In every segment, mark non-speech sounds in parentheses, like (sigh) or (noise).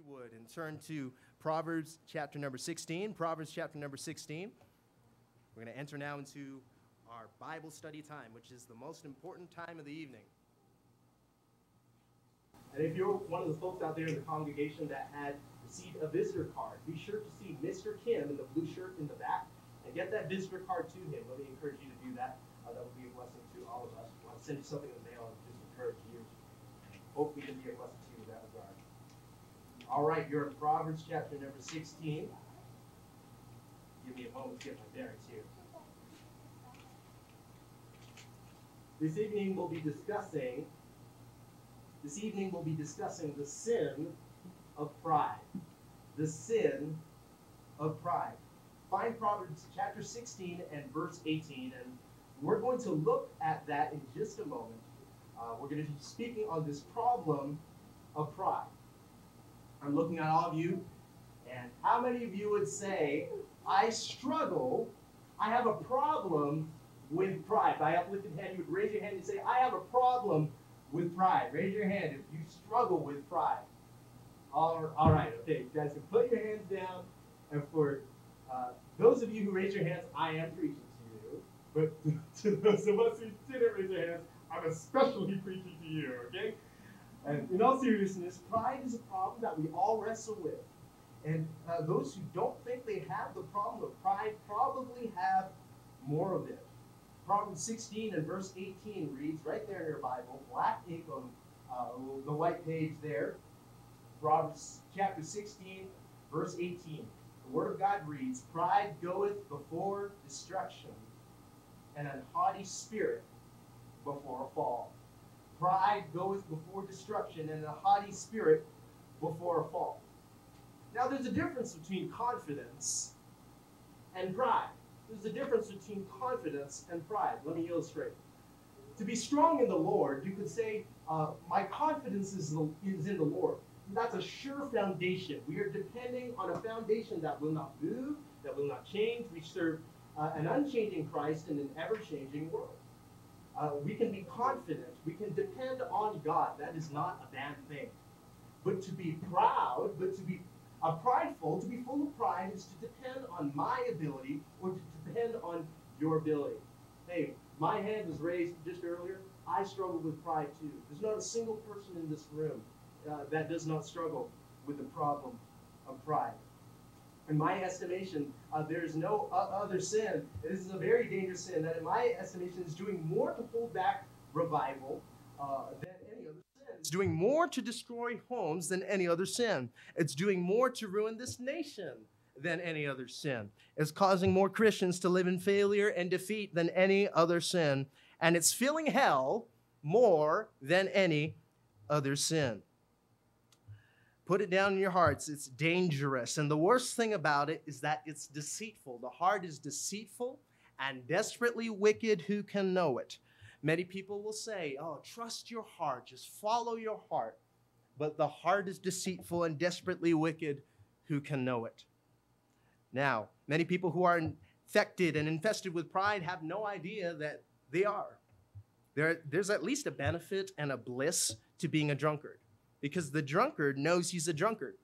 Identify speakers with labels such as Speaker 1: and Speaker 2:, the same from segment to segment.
Speaker 1: you would, and turn to Proverbs chapter number 16. Proverbs chapter number 16. We're going to enter now into our Bible study time, which is the most important time of the evening. And if you're one of the folks out there in the congregation that had received a visitor card, be sure to see Mr. Kim in the blue shirt in the back and get that visitor card to him. Let me encourage you to do that. Uh, that would be a blessing to all of us. To send you something in the mail and just encourage you. Hope we can be a blessing to you in that regard. All right, you're in Proverbs chapter number 16. Give me a moment to get my bearings here. This evening we'll be discussing this evening we'll be discussing the sin of pride. The sin of pride. Find Proverbs chapter 16 and verse 18, and we're going to look at that in just a moment. Uh, we're going to be speaking on this problem of pride. I'm looking at all of you, and how many of you would say, I struggle, I have a problem with pride? By uplifted hand, you would raise your hand and say, I have a problem with pride. Raise your hand if you struggle with pride. All, all right, okay, you guys can put your hands down. And for uh, those of you who raise your hands, I am preaching to you. But (laughs) to those of us who didn't raise your hands, I'm especially preaching to you, okay? And in all seriousness, pride is a problem that we all wrestle with. And uh, those who don't think they have the problem of pride probably have more of it. Proverbs 16 and verse 18 reads right there in your Bible, black ink on uh, the white page there. Proverbs chapter 16, verse 18. The Word of God reads, Pride goeth before destruction, and an haughty spirit before a fall. Pride goeth before destruction, and a haughty spirit before a fall. Now, there's a difference between confidence and pride. There's a difference between confidence and pride. Let me illustrate. To be strong in the Lord, you could say, uh, My confidence is, the, is in the Lord. That's a sure foundation. We are depending on a foundation that will not move, that will not change. We serve uh, an unchanging Christ in an ever changing world. Uh, we can be confident. We can depend on God. That is not a bad thing. But to be proud, but to be uh, prideful, to be full of pride, is to depend on my ability or to depend on your ability. Hey, my hand was raised just earlier. I struggle with pride too. There's not a single person in this room uh, that does not struggle with the problem of pride. In my estimation, uh, there is no other sin. This is a very dangerous sin that, in my estimation, is doing more to hold back revival uh, than any other sin. It's doing more to destroy homes than any other sin. It's doing more to ruin this nation than any other sin. It's causing more Christians to live in failure and defeat than any other sin. And it's filling hell more than any other sin. Put it down in your hearts. It's dangerous. And the worst thing about it is that it's deceitful. The heart is deceitful and desperately wicked. Who can know it? Many people will say, Oh, trust your heart, just follow your heart. But the heart is deceitful and desperately wicked. Who can know it? Now, many people who are infected and infested with pride have no idea that they are. There, there's at least a benefit and a bliss to being a drunkard because the drunkard knows he's a drunkard.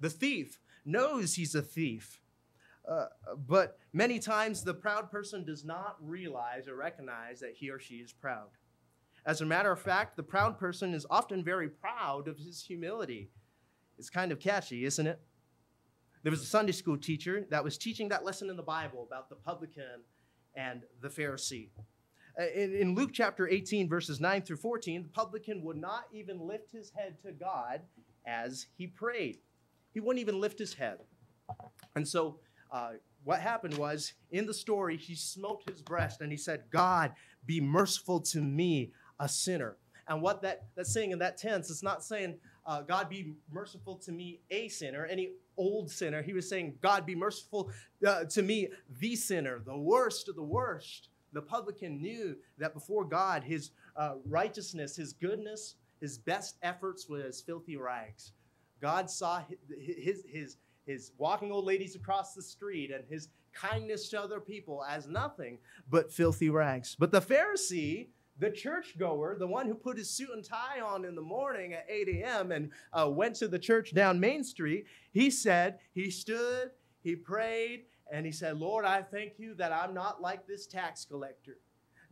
Speaker 1: The thief knows he's a thief. Uh, but many times the proud person does not realize or recognize that he or she is proud. As a matter of fact, the proud person is often very proud of his humility. It's kind of catchy, isn't it? There was a Sunday school teacher that was teaching that lesson in the Bible about the publican and the Pharisee. Uh, in, in, Luke chapter 18, verses 9 through 14, the publican would not even lift his head to God as he prayed. He wouldn't even lift his head. And so, uh, what happened was in the story, he smote his breast and he said, God, be merciful to me, a sinner. And what that, that's saying in that tense, it's not saying, uh, God be merciful to me, a sinner, any old sinner. He was saying, God be merciful uh, to me, the sinner, the worst of the worst. The publican knew that before God, his uh, righteousness, his goodness, his best efforts were as filthy rags. God saw his, his, his, walking old ladies across the street and his kindness to other people as nothing but filthy rags. But the Pharisee the churchgoer, the one who put his suit and tie on in the morning at 8 a.m. and uh, went to the church down Main Street, he said, he stood, he prayed, and he said, Lord, I thank you that I'm not like this tax collector.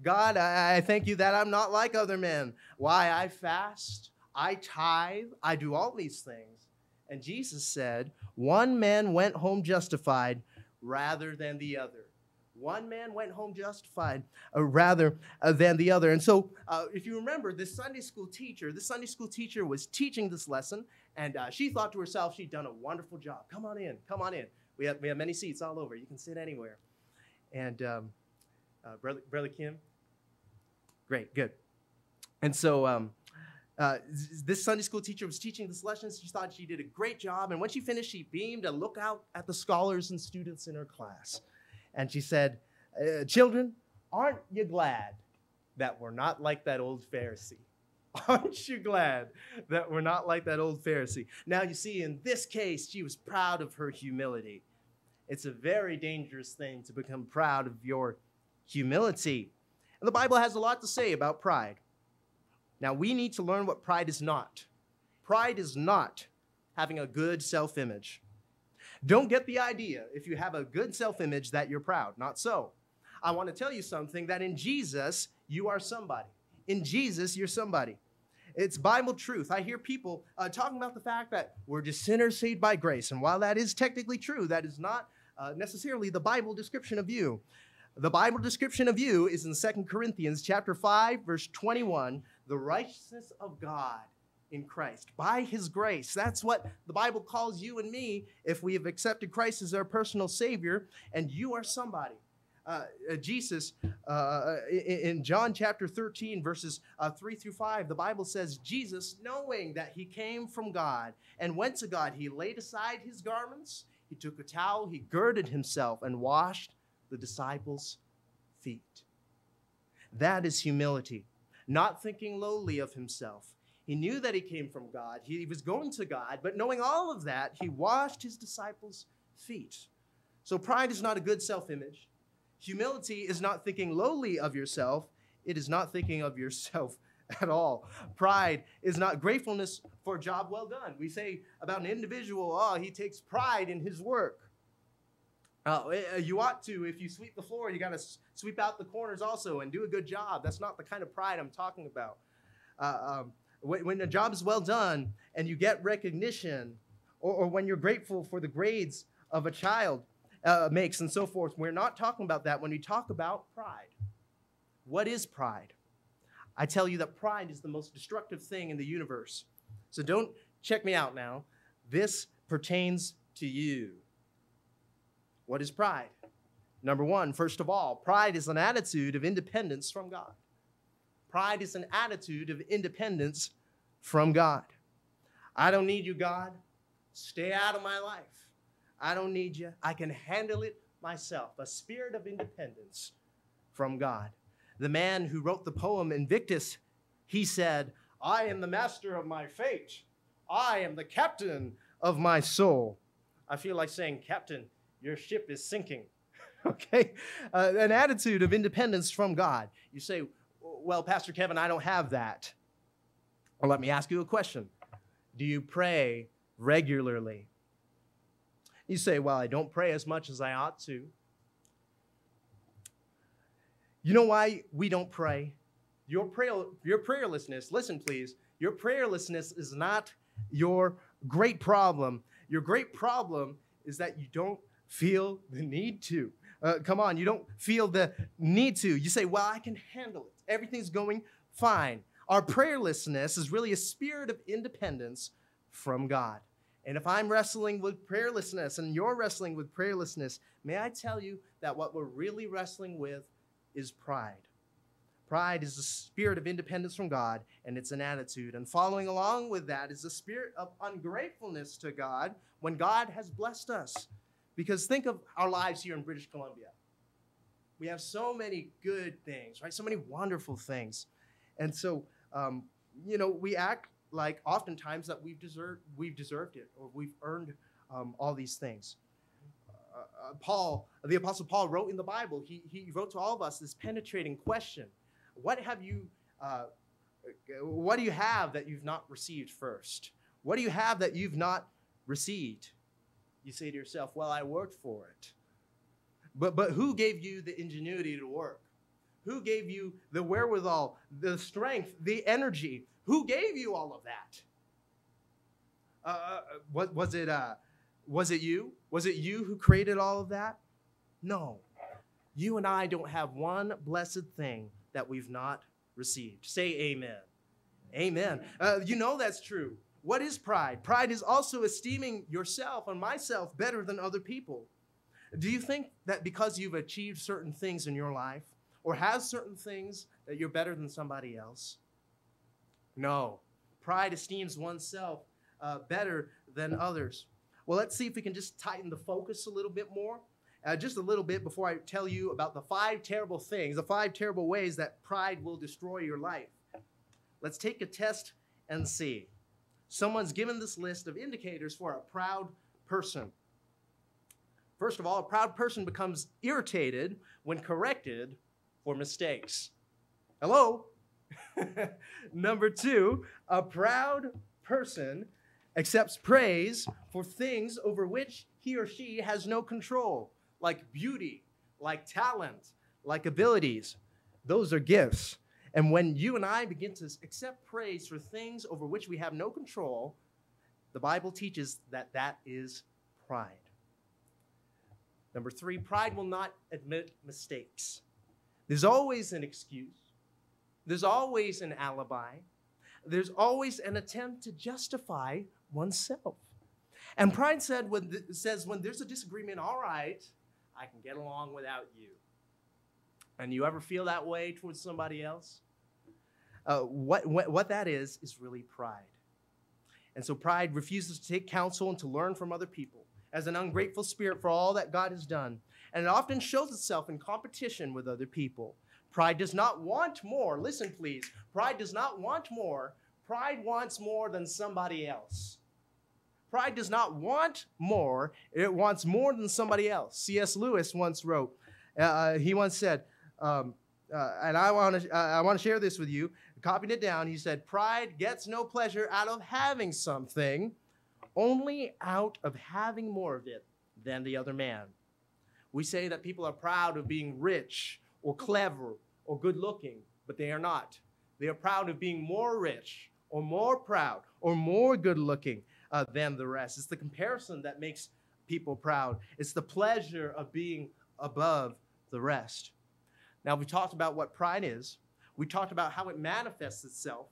Speaker 1: God, I, thank you that I'm not like other men. Why? I fast, I tithe, I do all these things. And Jesus said, One man went home justified rather than the other. One man went home justified uh, rather uh, than the other. And so, uh, if you remember, this Sunday school teacher, this Sunday school teacher was teaching this lesson, and uh, she thought to herself she'd done a wonderful job. Come on in, come on in. We have, we have many seats all over. You can sit anywhere. And um, uh, Brother, Brother Kim, great, good. And so, um, uh, this Sunday school teacher was teaching this lesson. She thought she did a great job. And when she finished, she beamed and looked out at the scholars and students in her class and she said, uh, Children, aren't you glad that we're not like that old Pharisee? (laughs) Aren't you glad that we're not like that old Pharisee? Now, you see, in this case, she was proud of her humility. It's a very dangerous thing to become proud of your humility. And the Bible has a lot to say about pride. Now, we need to learn what pride is not. Pride is not having a good self image. Don't get the idea if you have a good self image that you're proud. Not so. I want to tell you something that in Jesus, you are somebody. In Jesus, you're somebody. It's Bible truth. I hear people uh, talking about the fact that we're just sinners saved by grace. And while that is technically true, that is not uh, necessarily the Bible description of you. The Bible description of you is in Second Corinthians chapter 5 verse 21, the righteousness of God in Christ by his grace. That's what the Bible calls you and me if we have accepted Christ as our personal Savior, and you are somebody. Uh, uh, Jesus, uh, in, in, John chapter 13, verses uh, 3 through 5, the Bible says, Jesus, knowing that he came from God and went to God, he laid aside his garments, he took a towel, he girded himself, and washed the disciples' feet. That is humility, not thinking lowly of himself, he knew that he came from God. He was going to God, but knowing all of that, he washed his disciples' feet. So pride is not a good self image. Humility is not thinking lowly of yourself, it is not thinking of yourself (laughs) at all. Pride is not gratefulness for a job well done. We say about an individual, oh, he takes pride in his work. Uh, eh, you ought to, if you sweep the floor, you got to sweep out the corners also and do a good job. That's not the kind of pride I'm talking about. Uh, um, when a job is well done and you get recognition, or, or when you're grateful for the grades of a child uh, makes and so forth. We're not talking about that when we talk about pride. What is pride? I tell you that pride is the most destructive thing in the universe. So don't check me out now. This pertains to you. What is pride? Number one, first of all, pride is an attitude of independence from God. Pride is an attitude of independence from God. I don't need you, God. Stay out of my life. I don't need you. I can handle it myself. A spirit of independence from God. The man who wrote the poem Invictus, he said, I am the master of my fate. I am the captain of my soul. I feel like saying, Captain, your ship is sinking. (laughs) okay? Uh, an attitude of independence from God. You say, well, Pastor Kevin, I don't have that. Well, let me ask you a question Do you pray regularly? You say, Well, I don't pray as much as I ought to. You know why we don't pray? Your, prayer, your prayerlessness, listen please, your prayerlessness is not your great problem. Your great problem is that you don't feel the need to. Uh, come on, you don't feel the need to. You say, Well, I can handle it everything's going fine. Our prayerlessness is really a spirit of independence from God. And if I'm wrestling with prayerlessness and you're wrestling with prayerlessness, may I tell you that what we're really wrestling with is pride. Pride is a spirit of independence from God, and it's an attitude. And following along with that is a spirit of ungratefulness to God when God has blessed us. Because think of our lives here in British Columbia. We have so many good things, right? So many wonderful things. And so, um, you know, we act like oftentimes that we've deserved, we've deserved it or we've earned um, all these things. Uh, Paul, the Apostle Paul wrote in the Bible, he, he wrote to all of us this penetrating question
Speaker 2: What have you, uh, what do you have that you've not received first? What do you have that you've not received? You say to yourself, Well, I worked for it. But, but who gave you the ingenuity to work? Who gave you the wherewithal, the strength, the energy? Who gave you all of that? Uh, what uh, was it? Uh, was it you? Was it you who created all of that? No. You and I don't have one blessed thing that we've not received. Say amen. Amen. Uh, you know that's true. What is pride? Pride is also esteeming yourself and myself better than other people. Do you think that because you've achieved certain things in your life or have certain things that you're better than somebody else? No. Pride esteems oneself uh, better than others. Well, let's see if we can just tighten the focus a little bit more. Uh, just a little bit before I tell you about the five terrible things, the five terrible ways that pride will destroy your life. Let's take a test and see. Someone's given this list of indicators for a proud person. First of all, a proud person becomes irritated when corrected for mistakes. Hello? (laughs) Number two, a proud person accepts praise for things over which he or she has no control, like beauty, like talent, like abilities. Those are gifts. And when you and I begin to accept praise for things over which we have no control, the Bible teaches that that is pride. Number three, pride will not admit mistakes. There's always an excuse, there's always an alibi, there's always an attempt to justify oneself. And pride said when th- says when there's a disagreement, all right, I can get along without you. And you ever feel that way towards somebody else? Uh, what, what, what that is, is really pride. And so pride refuses to take counsel and to learn from other people as an ungrateful spirit for all that God has done. And it often shows itself in competition with other people. Pride does not want more. Listen, please. Pride does not want more. Pride wants more than somebody else. Pride does not want more, it wants more than somebody else. C.S. Lewis once wrote, uh, uh, he once said, um, uh, and I want to uh, I want to share this with you. Copied it down. He said, "Pride gets no pleasure out of having something, only out of having more of it than the other man. We say that people are proud of being rich or clever or good looking, but they are not. They are proud of being more rich or more proud or more good looking uh, than the rest. It's the comparison that makes people proud, it's the pleasure of being above the rest. Now, we talked about what pride is, we talked about how it manifests itself.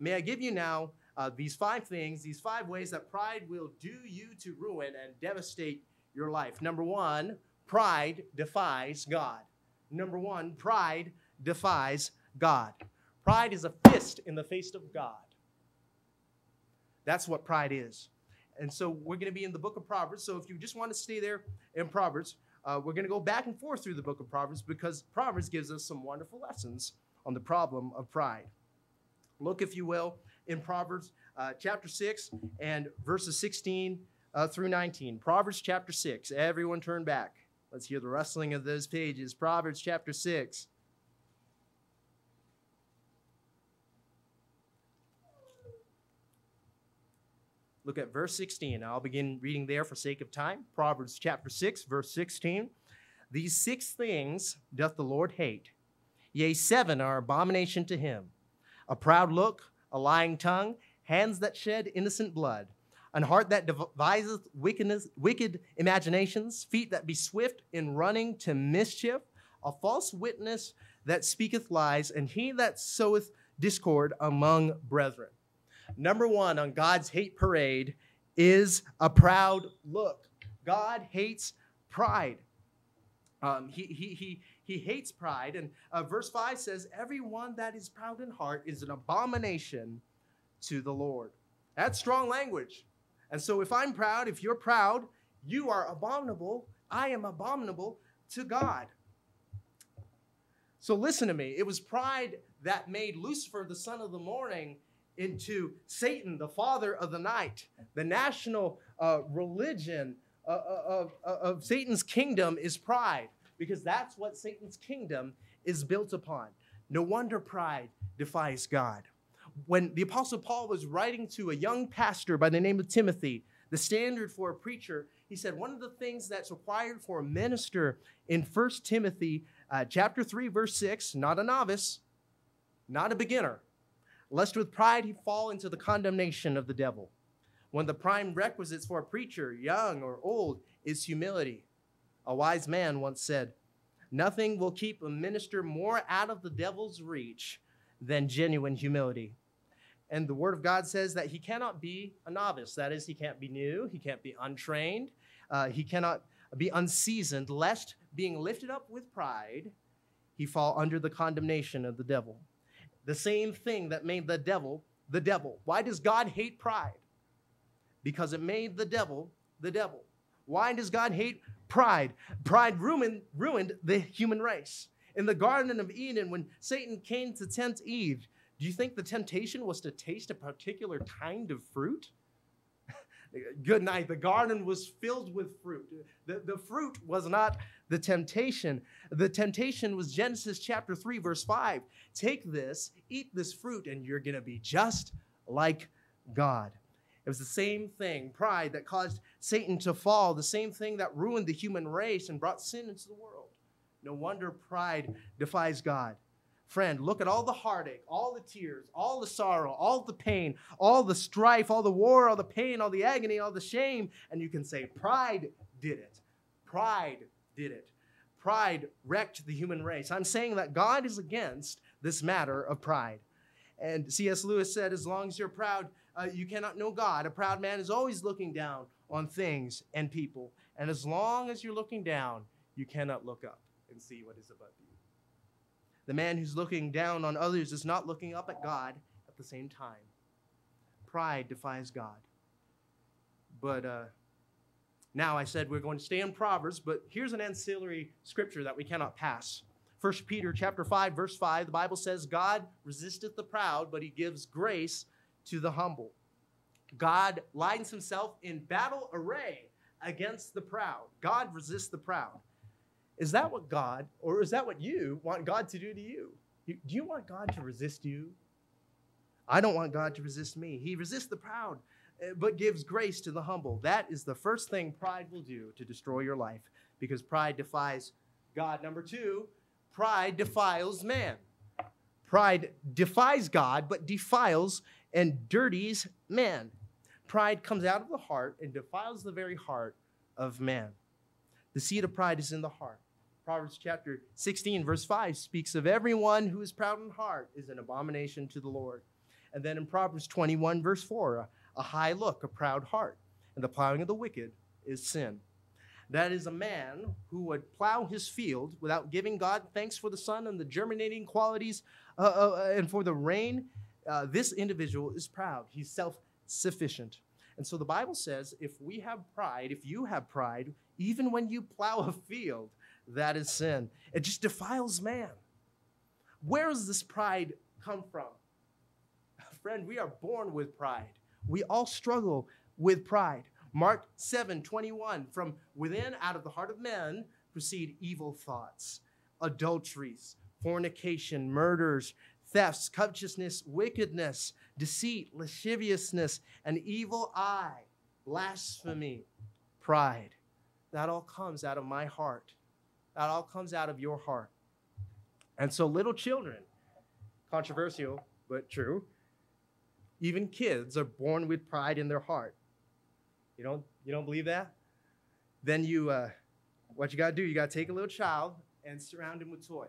Speaker 2: May I give you now uh, these five things, these five ways that pride will do you to ruin and devastate your life. Number one, pride defies God. Number one, pride defies God. Pride is a fist in the face of God. That's what pride is. And so we're going to be in the book of Proverbs. So if you just want to stay there in Proverbs, uh, we're going to go back and forth through the book of Proverbs because Proverbs gives us some wonderful lessons on the problem of pride. Look, if you will, in Proverbs uh, chapter 6 and verses 16 uh, through 19. Proverbs chapter 6. Everyone turn back. Let's hear the rustling of those pages. Proverbs chapter 6. Look at verse 16. I'll begin reading there for sake of time. Proverbs chapter 6, verse 16. These six things doth the Lord hate, yea, seven are abomination to him a proud look, a lying tongue, hands that shed innocent blood, an heart that deviseth wickedness, wicked imaginations, feet that be swift in running to mischief, a false witness that speaketh lies, and he that soweth discord among brethren. Number one on God's hate parade is a proud look. God hates pride. Um, he, he, he, he hates pride. And uh, verse 5 says, Everyone that is proud in heart is an abomination to the Lord. That's strong language. And so if I'm proud, if you're proud, you are abominable. I am abominable to God. So listen to me. It was pride that made Lucifer, the son of the morning, into Satan, the father of the night. The national uh, religion uh, uh, of, of, uh, of Satan's kingdom is pride, because that's what Satan's kingdom is built upon. No wonder pride defies God. When the Apostle Paul was writing to a young pastor by the name of Timothy, the standard for a preacher, he said one of the things that's required for a minister in 1 Timothy uh, chapter 3, verse 6, not a novice, not a beginner, lest with pride he fall into the condemnation of the devil. One of the prime requisites for a preacher, young or old, is humility. A wise man once said, Nothing will keep a minister more out of the devil's reach than genuine humility. And the Word of God says that he cannot be a novice. That is, he can't be new, he can't be untrained, uh, he cannot be unseasoned, lest being lifted up with pride, he fall under the condemnation of the devil. The same thing that made the devil the devil. Why does God hate pride? Because it made the devil the devil. Why does God hate pride? Pride ruined, ruined the human race. In the Garden of Eden, when Satan came to tempt Eve, do you think the temptation was to taste a particular kind of fruit? Good night. The garden was filled with fruit. The, the fruit was not the temptation. The temptation was Genesis chapter 3, verse 5. Take this, eat this fruit, and you're going to be just like God. It was the same thing, pride, that caused Satan to fall, the same thing that ruined the human race and brought sin into the world. No wonder pride defies God. Friend, look at all the heartache, all the tears, all the sorrow, all the pain, all the strife, all the war, all the pain, all the agony, all the shame, and you can say, Pride did it. Pride did it. Pride wrecked the human race. I'm saying that God is against this matter of pride. And C.S. Lewis said, As long as you're proud, uh, you cannot know God. A proud man is always looking down on things and people. And as long as you're looking down, you cannot look up and see what is above you. The man who's looking down on others is not looking up at God at the same time. Pride defies God. But uh, now I said we're going to stay in Proverbs, but here's an ancillary scripture that we cannot pass. 1 Peter chapter 5 verse 5 the Bible says God resisteth the proud but he gives grace to the humble. God lines himself in battle array against the proud. God resists the proud. Is that what God, or is that what you want God to do to you? Do you want God to resist you? I don't want God to resist me. He resists the proud, eh, but gives grace to the humble. That is the first thing pride will do to destroy your life because pride defies God. Number two, pride defiles man. Pride defies God, but defiles and dirties man. Pride comes out of the heart and defiles the very heart of man. The seed of pride is in the heart. Proverbs chapter 16, verse 5 speaks of everyone who is proud in heart is an abomination to the Lord. And then in Proverbs 21, verse 4, a, a high look, a proud heart, and the plowing of the wicked is sin. That is a man who would plow his field without giving God thanks for the sun and the germinating qualities uh, uh, and for the rain. Uh, this individual is proud. He's self sufficient. And so the Bible says if we have pride, if you have pride, even when you plow a field, that is sin. It just defiles man. Where does this pride come from? Friend, we are born with pride. We all struggle with pride. Mark 7 21, from within, out of the heart of men, proceed evil thoughts, adulteries, fornication, murders, thefts, covetousness, wickedness, deceit, lasciviousness, an evil eye, blasphemy, pride. That all comes out of my heart. That all comes out of your heart. And so, little children, controversial but true, even kids are born with pride in their heart. You don't, you don't believe that? Then you, uh, what you got to do, you got to take a little child and surround him with toys.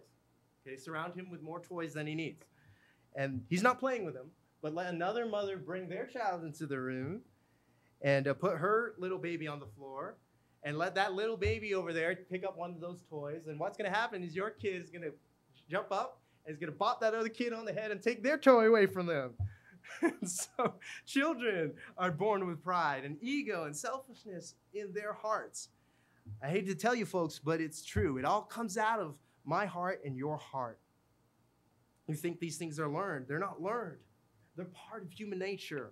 Speaker 2: Okay, surround him with more toys than he needs. And he's not playing with them, but let another mother bring their child into the room and uh, put her little baby on the floor and let that little baby over there pick up one of those toys. And what's going to happen is your kid is going to jump up and is going to bop that other kid on the head and take their toy away from them. (laughs) so children are born with pride and ego and selfishness in their hearts. I hate to tell you folks, but it's true. It all comes out of my heart and your heart. You think these things are learned. They're not learned. They're part of human nature.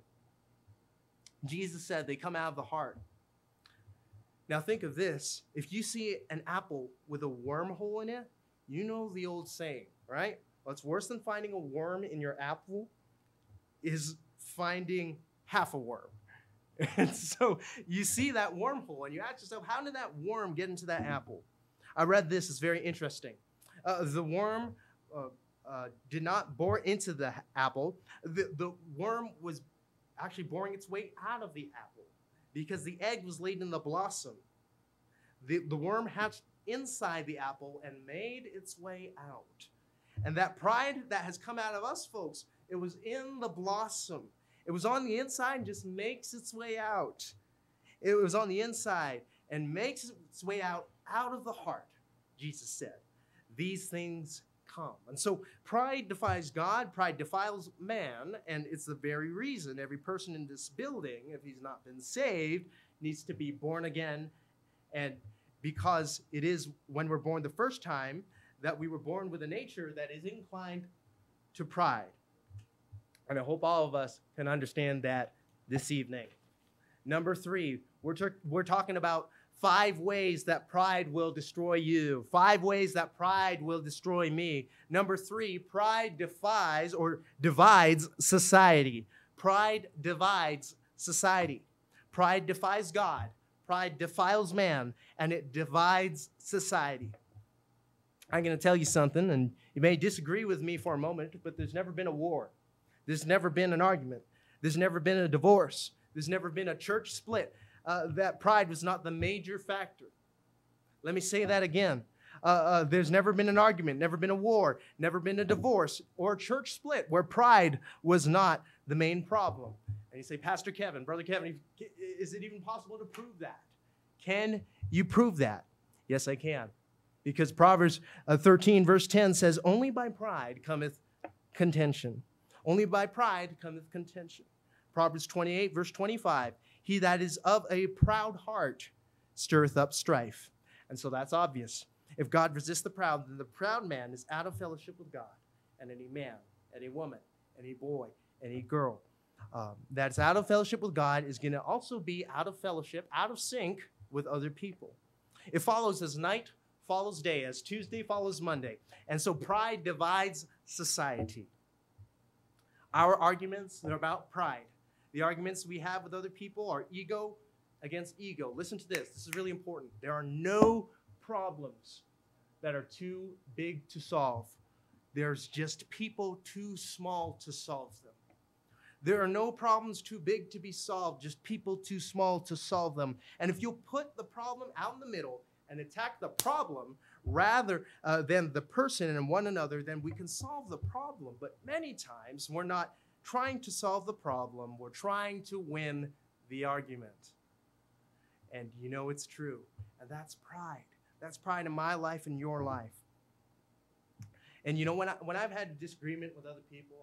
Speaker 2: Jesus said they come out of the heart. Now think of this. If you see an apple with a wormhole in it, you know the old saying, right? What's worse than finding a worm in your apple is finding half a worm. (laughs) And so you see that wormhole and you ask yourself, how did that worm get into that apple? I read this, it's very interesting. Uh, the worm uh, uh, did not bore into the apple, the, the worm was actually boring its way out of the apple because the egg was laid in the blossom. The, the worm hatched inside the apple and made its way out. And that pride that has come out of us, folks, it was in the blossom. It was on the inside and just makes its way out. It was on the inside and makes its way out out of the heart, Jesus said. These things come. And so pride defies God, pride defiles man, and it's the very reason every person in this building, if he's not been saved, needs to be born again. And because it is when we're born the first time that we were born with a nature that is inclined to pride. And I hope all of us can understand that this evening. Number three, we're, we're talking about five ways that pride will destroy you, five ways that pride will destroy me. Number three, pride defies or divides society. Pride divides society. Pride defies God. Pride defiles man, and it divides society. I'm going to tell you something, and you may disagree with me for a moment, but there's never been a war. There's never been an argument. There's never been a divorce. There's never been a church split. Uh, that pride was not the major factor. Let me say that again. Uh, uh, there's never been an argument, never been a war, never been a divorce or a church split where pride was not the main problem. And you say, Pastor Kevin, Brother Kevin, is it even possible to prove that? Can you prove that? Yes, I can. Because Proverbs uh, 13, verse 10 says, Only by pride cometh contention. Only by pride cometh contention. Proverbs 28, verse 25 He that is of a proud heart stirreth up strife. And so that's obvious. If God resists the proud, then the proud man is out of fellowship with God. And any man, any woman, any boy, any girl um, that's out of fellowship with God is going to also be out of fellowship, out of sync with other people. It follows as night follows day, as Tuesday follows Monday. And so pride divides society. Our arguments are about pride. The arguments we have with other people are ego against ego. Listen to this. This is really important. There are no problems that are too big to solve. There's just people too small to solve them. There are no problems too big to be solved, just people too small to solve them. And if you put the problem out in the middle and attack the problem rather uh, than the person and one another, then we can solve the problem. But many times we're not trying to solve the problem, we're trying to win the argument. And you know it's true. And that's pride. That's pride in my life and your life. And you know, when, I, when I've had disagreement with other people,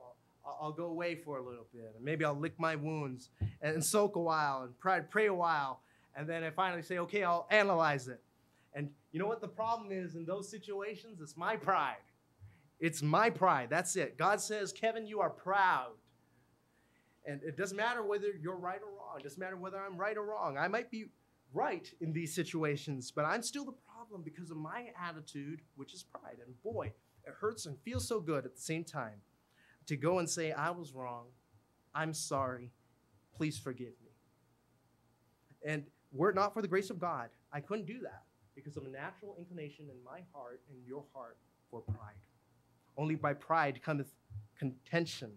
Speaker 2: I'll, I'll go away for a little bit. And maybe I'll lick my wounds and, and soak a while and pray, pray a while. And then I finally say, okay, I'll analyze it. And you know what the problem is in those situations? It's my pride. It's my pride. That's it. God says, Kevin, you are proud. And it doesn't matter whether you're right or wrong. It doesn't matter whether I'm right or wrong. I might be right in these situations, but I'm still the problem because of my attitude, which is pride. And boy, it hurts and feels so good at the same time to go and say, I was wrong. I'm sorry. Please forgive me. And were it not for the grace of God, I couldn't do that because of a natural inclination in my heart and your heart for pride. Only by pride cometh contention.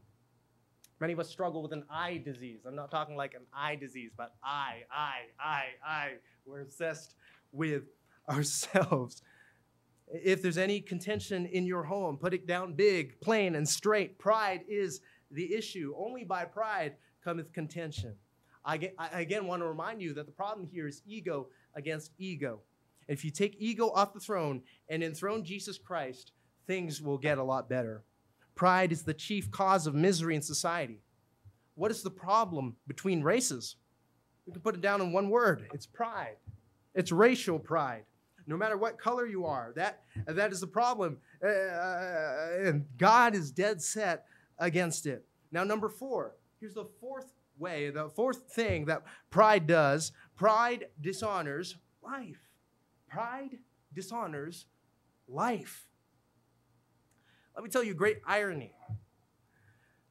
Speaker 2: Many of us struggle with an eye disease. I'm not talking like an eye disease, but I, I, I, I. We're obsessed with (laughs) ourselves. If there's any contention in your home, put it down big, plain, and straight. Pride is the issue. Only by pride cometh contention. I, I again want to remind you that the problem here is ego against ego. If you take ego off the throne and enthrone Jesus Christ, things will get a lot better. Pride is the chief cause of misery in society. What is the problem between races? We can put it down in one word it's pride. It's racial pride. No matter what color you are, that, that is the problem. Uh, and God is dead set against it. Now, number four, here's the fourth way, the fourth thing that pride does pride dishonors life. Pride dishonors life. Let me tell you a great irony.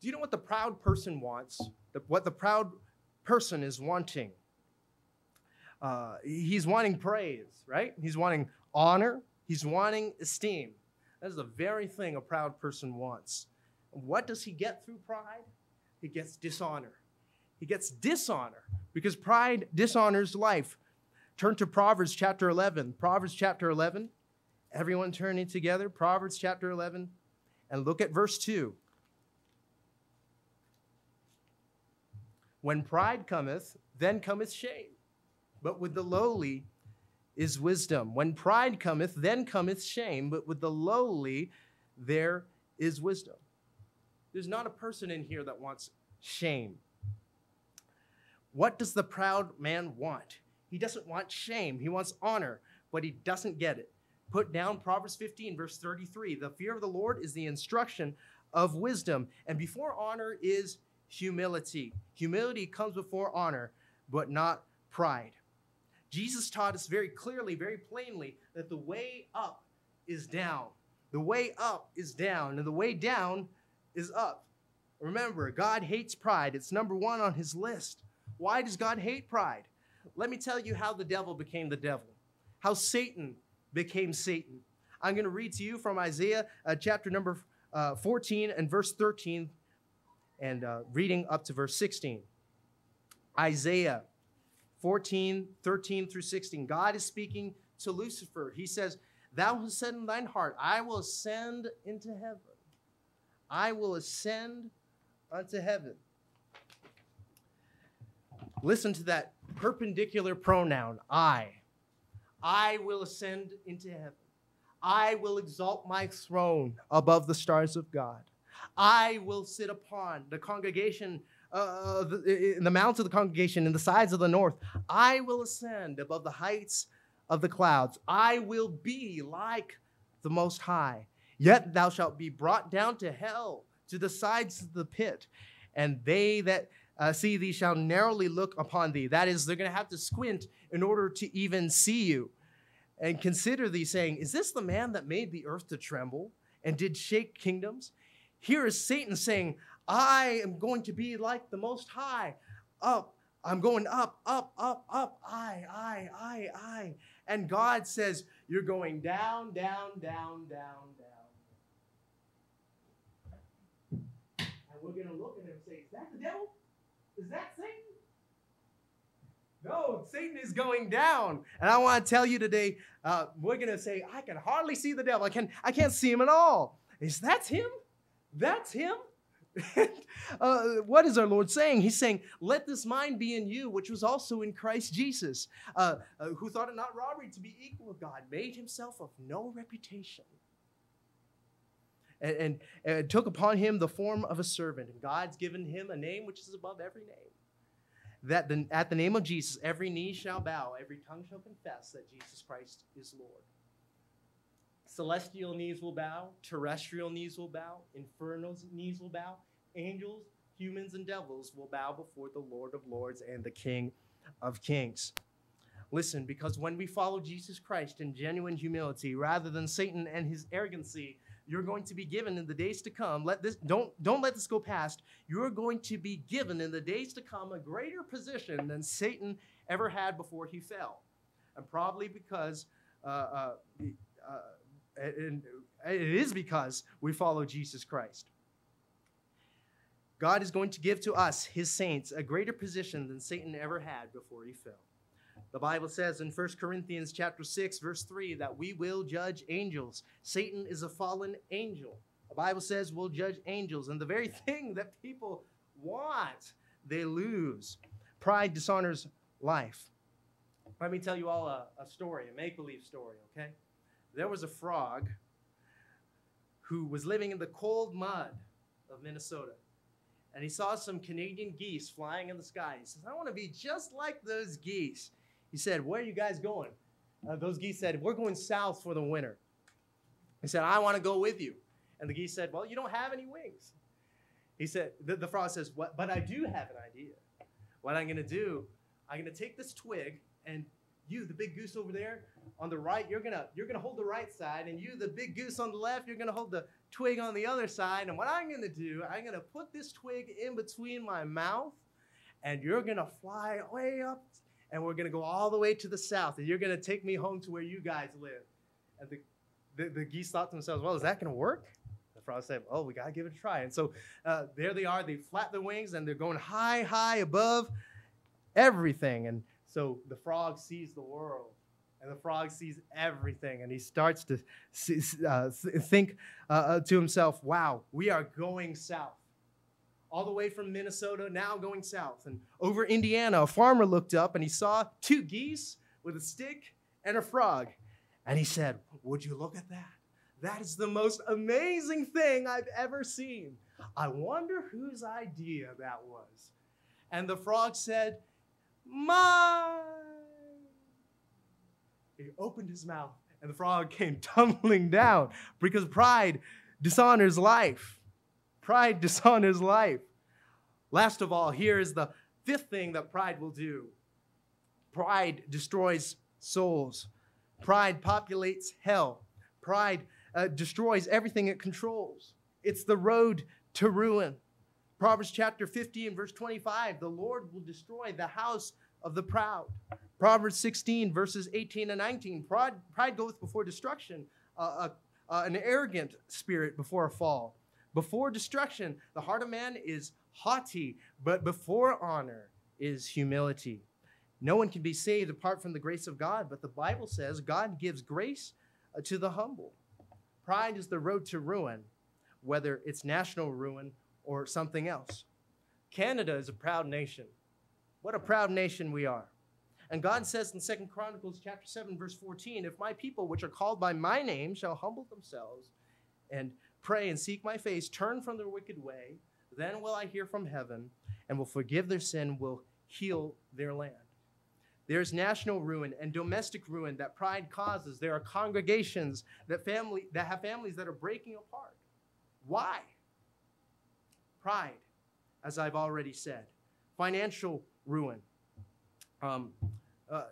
Speaker 2: Do you know what the proud person wants? What the proud person is wanting? Uh, he's wanting praise, right? He's wanting honor. He's wanting esteem. That is the very thing a proud person wants. What does he get through pride? He gets dishonor. He gets dishonor because pride dishonors life. Turn to Proverbs chapter 11. Proverbs chapter 11. Everyone turn turning together. Proverbs chapter 11. And look at verse 2. When pride cometh, then cometh shame. But with the lowly is wisdom. When pride cometh, then cometh shame. But with the lowly, there is wisdom. There's not a person in here that wants shame. What does the proud man want? He doesn't want shame, he wants honor, but he doesn't get it. Put down Proverbs 15, verse 33. The fear of the Lord is the instruction of wisdom, and before honor is humility. Humility comes before honor, but not pride. Jesus taught us very clearly, very plainly, that the way up is down. The way up is down, and the way down is up. Remember, God hates pride. It's number one on his list. Why does God hate pride? Let me tell you how the devil became the devil, how Satan became Satan. I'm going to read to you from Isaiah uh, chapter number uh, 14 and verse 13, and uh, reading up to verse 16. Isaiah 14, 13 through 16. God is speaking to Lucifer. He says, Thou hast said in thine heart, I will ascend into heaven. I will ascend unto heaven. Listen to that perpendicular pronoun, I. I will ascend into heaven. I will exalt my throne above the stars of God. I will sit upon the congregation, uh, the, in the mounts of the congregation, in the sides of the north. I will ascend above the heights of the clouds. I will be like the Most High. Yet thou shalt be brought down to hell, to the sides of the pit, and they that uh, see thee shall narrowly look upon thee. That is, they're going to have to squint in order to even see you and consider thee, saying, Is this the man that made the earth to tremble and did shake kingdoms? Here is Satan saying, I am going to be like the Most High. Up, I'm going up, up, up, up, I, I, I, I. And God says, You're going down, down, down, down, down. And we're going to look at him and say, Is that the devil? Is that Satan? No, Satan is going down. And I want to tell you today, uh, we're going to say, I can hardly see the devil. I, can, I can't see him at all. Is that him? That's him? (laughs) uh, what is our Lord saying? He's saying, Let this mind be in you, which was also in Christ Jesus, uh, uh, who thought it not robbery to be equal with God, made himself of no reputation, and, and, and took upon him the form of a servant. And God's given him a name which is above every name. That the, at the name of Jesus, every knee shall bow, every tongue shall confess that Jesus Christ is Lord. Celestial knees will bow, terrestrial knees will bow, infernal knees will bow, angels, humans, and devils will bow before the Lord of Lords and the King of Kings. Listen, because when we follow Jesus Christ in genuine humility rather than Satan and his arrogancy, you're going to be given in the days to come. Let this don't don't let this go past. You're going to be given in the days to come a greater position than Satan ever had before he fell, and probably because. Uh, uh, uh, and it is because we follow Jesus Christ. God is going to give to us, his saints, a greater position than Satan ever had before he fell. The Bible says in 1 Corinthians chapter 6 verse 3 that we will judge angels. Satan is a fallen angel. The Bible says we'll judge angels and the very thing that people want, they lose. Pride dishonors life. Let me tell you all a, a story, a make-believe story, okay? There was a frog who was living in the cold mud of Minnesota and he saw some Canadian geese flying in the sky. He says, I want to be just like those geese. He said, Where are you guys going? Uh, those geese said, We're going south for the winter. He said, I want to go with you. And the geese said, Well, you don't have any wings. He said, The, the frog says, what, But I do have an idea. What I'm going to do, I'm going to take this twig and you, the big goose over there on the right, you're gonna you're gonna hold the right side, and you, the big goose on the left, you're gonna hold the twig on the other side. And what I'm gonna do, I'm gonna put this twig in between my mouth, and you're gonna fly way up, and we're gonna go all the way to the south, and you're gonna take me home to where you guys live. And the the, the geese thought to themselves, well, is that gonna work? The frog said, oh, we gotta give it a try. And so uh, there they are. They flap their wings, and they're going high, high above everything. And so the frog sees the world, and the frog sees everything, and he starts to see, uh, think uh, uh, to himself, wow, we are going south. All the way from Minnesota, now going south. And over Indiana, a farmer looked up and he saw two geese with a stick and a frog. And he said, Would you look at that? That is the most amazing thing I've ever seen. I wonder whose idea that was. And the frog said, Mine. He opened his mouth, and the frog (laughs) came tumbling down because pride dishonors life. Pride (laughs) dishonors life. Last of all, here is the fifth thing that pride will do pride destroys souls, pride populates hell, pride uh, destroys everything it controls. It's the road to ruin. Proverbs chapter 50 and verse 25 the Lord will destroy the house of the proud. Proverbs 16, verses 18 and 19 pride, pride goeth before destruction, uh, uh, uh, an arrogant spirit before a fall. Before destruction, the heart of man is haughty, but before honor is humility. No one can be saved apart from the grace of God, but the Bible says God gives grace uh, to the humble. Pride is the road to ruin, whether it's national ruin or something else. Canada is a proud nation. What a proud nation we are. And God says in Second Chronicles chapter 7 verse 14, if my people which are called by my name shall humble themselves and pray and seek my face, turn from their wicked way, then will I hear from heaven and will forgive their sin, will heal their land. There's national ruin and domestic ruin that pride causes. There are congregations that family that have families that are breaking apart. Why? Pride, as I've already said. Financial ruin. Um, uh,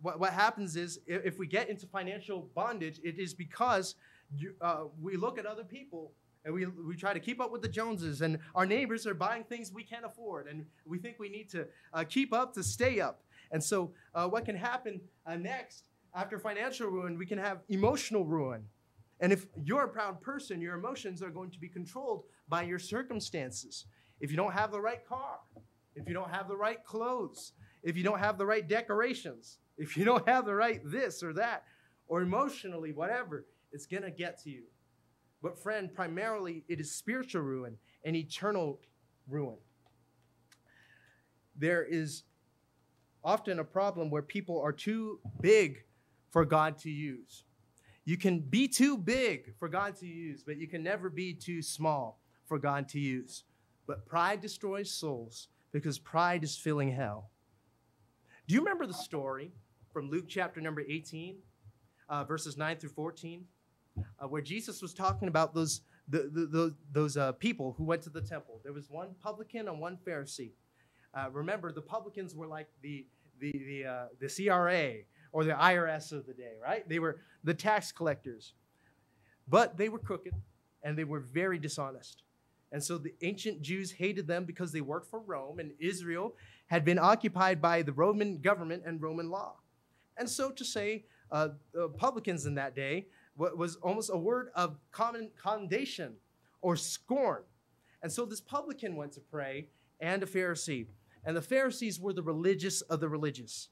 Speaker 2: what, what happens is if, we get into financial bondage, it is because you, uh, we look at other people and we, we try to keep up with the Joneses, and our neighbors are buying things we can't afford, and we think we need to uh, keep up to stay up. And so, uh, what can happen uh, next after financial ruin, we can have emotional ruin. And if you're a proud person, your emotions are going to be controlled by your circumstances. If you don't have the right car, if you don't have the right clothes, if you don't have the right decorations, if you don't have the right this or that, or emotionally, whatever, it's going to get to you. But, friend, primarily it is spiritual ruin and eternal ruin. There is often a problem where people are too big for God to use. You can be too big for God to use, but you can never be too small for God to use. But pride destroys souls because pride is filling hell. Do you remember the story from Luke chapter number 18, uh, verses 9 through 14, uh, where Jesus was talking about those, the, the, the those uh, people who went to the temple? There was one publican and one Pharisee. Uh, remember, the publicans were like the, the, the, uh, the CRA or the IRS of the day, right? They were the tax collectors. But they were crooked and they were very dishonest. And so the ancient Jews hated them because they worked for Rome, and Israel had been occupied by the Roman government and Roman law. And so to say, uh, publicans in that day was almost a word of common commendation or scorn. And so this publican went to pray and a Pharisee. And the Pharisees were the religious of the religious.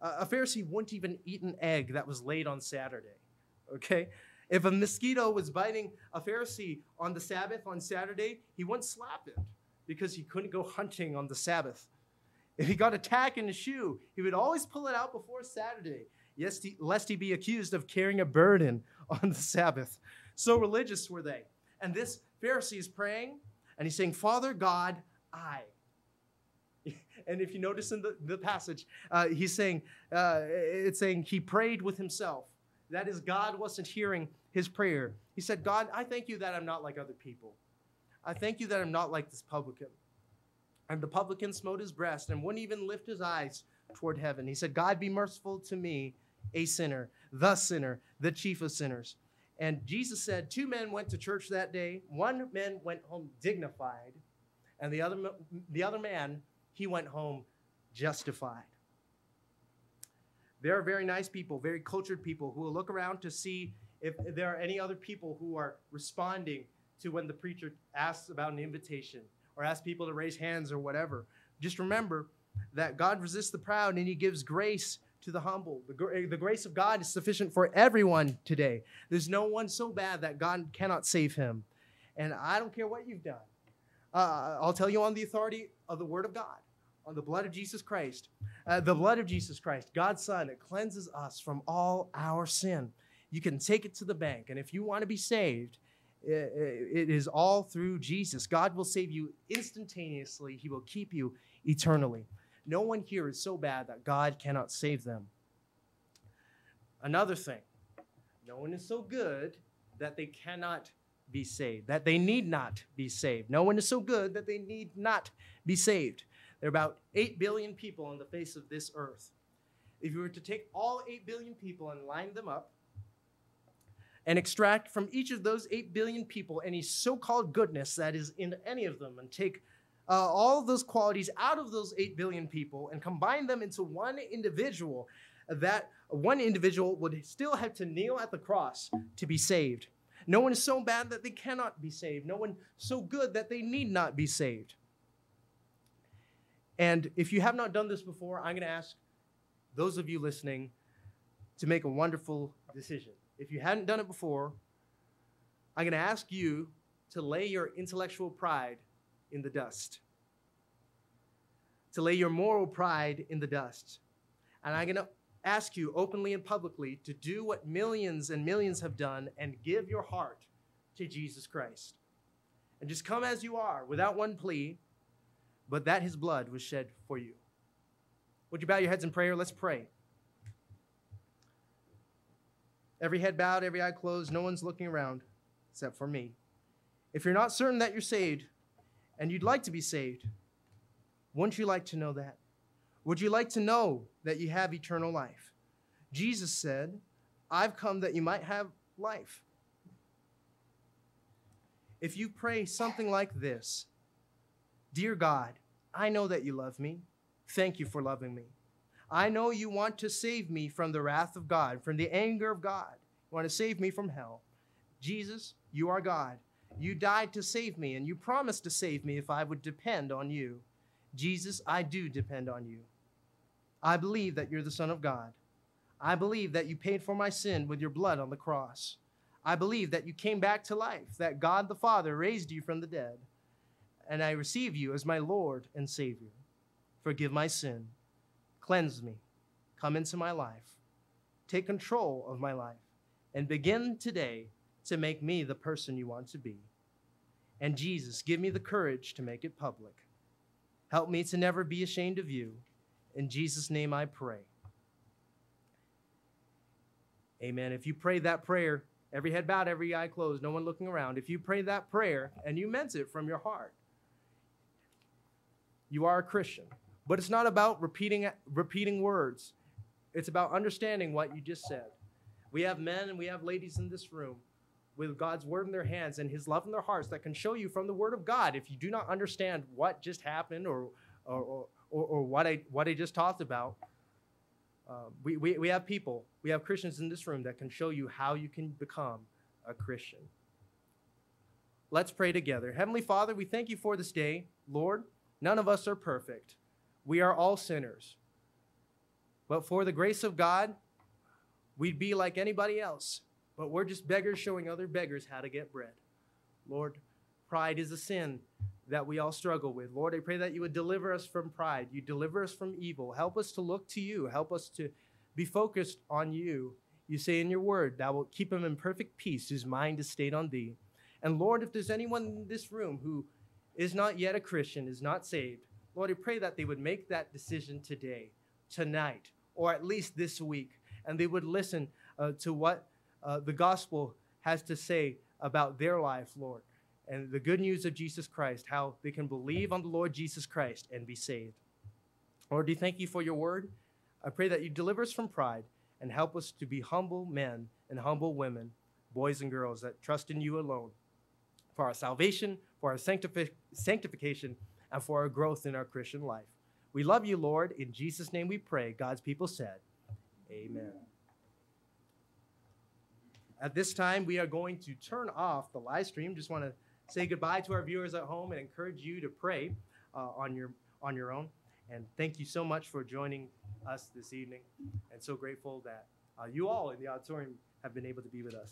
Speaker 2: Uh, a Pharisee wouldn't even eat an egg that was laid on Saturday. Okay? If a mosquito was biting a Pharisee on the Sabbath on Saturday, he wouldn't slap it because he couldn't go hunting on the Sabbath. If he got a tack in his shoe, he would always pull it out before Saturday, lest he be accused of carrying a burden (laughs) on the Sabbath. So religious were they. And this Pharisee is praying, and he's saying, Father God, I. (laughs) And if you notice in the, the passage, uh, he's saying, uh, it's saying he prayed with himself. That is, God wasn't hearing his prayer. He said, God, I thank you that I'm not like other people. I thank you that I'm not like this publican. And the publican smote his breast and wouldn't even lift his eyes toward heaven. He said, God be merciful to me, a sinner, the sinner, the chief of sinners. And Jesus said, Two men went to church that day. One man went home dignified, and the other, the other man, he went home justified. There are very nice people, very cultured people who will look around to see if there are any other people who are responding to when the preacher asks about an invitation or asks people to raise hands or whatever. Just remember that God resists the proud and he gives grace to the humble. The, the grace of God is sufficient for everyone today. There's no one so bad that God cannot save him. And I don't care what you've done. Uh, I'll tell you on the authority of the Word of God, on the blood of Jesus Christ. Uh, the blood of Jesus Christ, God's Son, it cleanses us from all our sin. You can take it to the bank. And if you want to be saved, it is all through Jesus. God will save you instantaneously, He will keep you eternally. No one here is so bad that God cannot save them. Another thing, no one is so good that they cannot be saved, that they need not be saved. No one is so good that they need not be saved. There are about 8 billion people on the face of this earth. If you were to take all 8 billion people and line them up, and extract from each of those 8 billion people any so called goodness that is in any of them, and take uh, all those qualities out of those 8 billion people and combine them into one individual, that one individual would still have to kneel at the cross to be saved. No one is so bad that they cannot be saved. No one so good that they need not be saved. And if you have not done this before, I'm going to ask those of you listening to make a wonderful decision. If you hadn't done it before, I'm going to ask you to lay your intellectual pride in the dust, to lay your moral pride in the dust. And I'm going to ask you openly and publicly to do what millions and millions have done and give your heart to Jesus Christ. And just come as you are without one plea, but that his blood was shed for you. Would you bow your heads in prayer? Let's pray. Every head bowed, every eye closed, no one's looking around except for me. If you're not certain that you're saved and you'd like to be saved, wouldn't you like to know that? Would you like to know that you have eternal life? Jesus said, I've come that you might have life. If you pray something like this Dear God, I know that you love me. Thank you for loving me. I know you want to save me from the wrath of God, from the anger of God. You want to save me from hell. Jesus, you are God. You died to save me, and you promised to save me if I would depend on you. Jesus, I do depend on you. I believe that you're the Son of God. I believe that you paid for my sin with your blood on the cross. I believe that you came back to life, that God the Father raised you from the dead, and I receive you as my Lord and Savior. Forgive my sin Cleanse me. Come into my life. Take control of my life. And begin today to make me the person you want to be. And Jesus, give me the courage to make it public. Help me to never be ashamed of you. In Jesus' name I pray. Amen. If you prayed that prayer, every head bowed, every eye closed, no one looking around, if you prayed that prayer and you meant it from your heart, you are a Christian. But it's not about repeating, repeating words, it's about understanding what you just said. We have men and we have ladies in this room with God's word in their hands and his love in their hearts that can show you from the word of God if you do not understand what just happened or, or, or, or what, I, what I just talked about. Uh, we, we, we have people, we have Christians in this room that can show you how you can become a Christian. Let's pray together. Heavenly Father, we thank you for this day. Lord, none of us are perfect. We are all sinners. But for the grace of God, we'd be like anybody else. But we're just beggars showing other beggars how to get bread. Lord, pride is a sin that we all struggle with. Lord, I pray that you would deliver us from pride. You deliver us from evil. Help us to look to you. Help us to be focused on you. You say in your word, Thou wilt keep him in perfect peace whose mind is stayed on thee. And Lord, if there's anyone in this room who is not yet a Christian, is not saved, Lord, I pray that they would make that decision today, tonight, or at least this week, and they would listen uh, to what uh, the gospel has to say about their life, Lord, and the good news of Jesus Christ, how they can believe on the Lord Jesus Christ and be saved. Lord, we thank you for your word. I pray that you deliver us from pride and help us to be humble men and humble women, boys and girls that trust in you alone for our salvation, for our sanctifi- sanctification, and for our growth in our Christian life. We love you, Lord. In Jesus' name we pray. God's people said, Amen. At this time, we are going to turn off the live stream. Just want to say goodbye to our viewers at home and encourage you to pray uh, on your on your own. And thank you so much for joining us this evening. And so grateful that uh, you all in the auditorium have been able to be with us.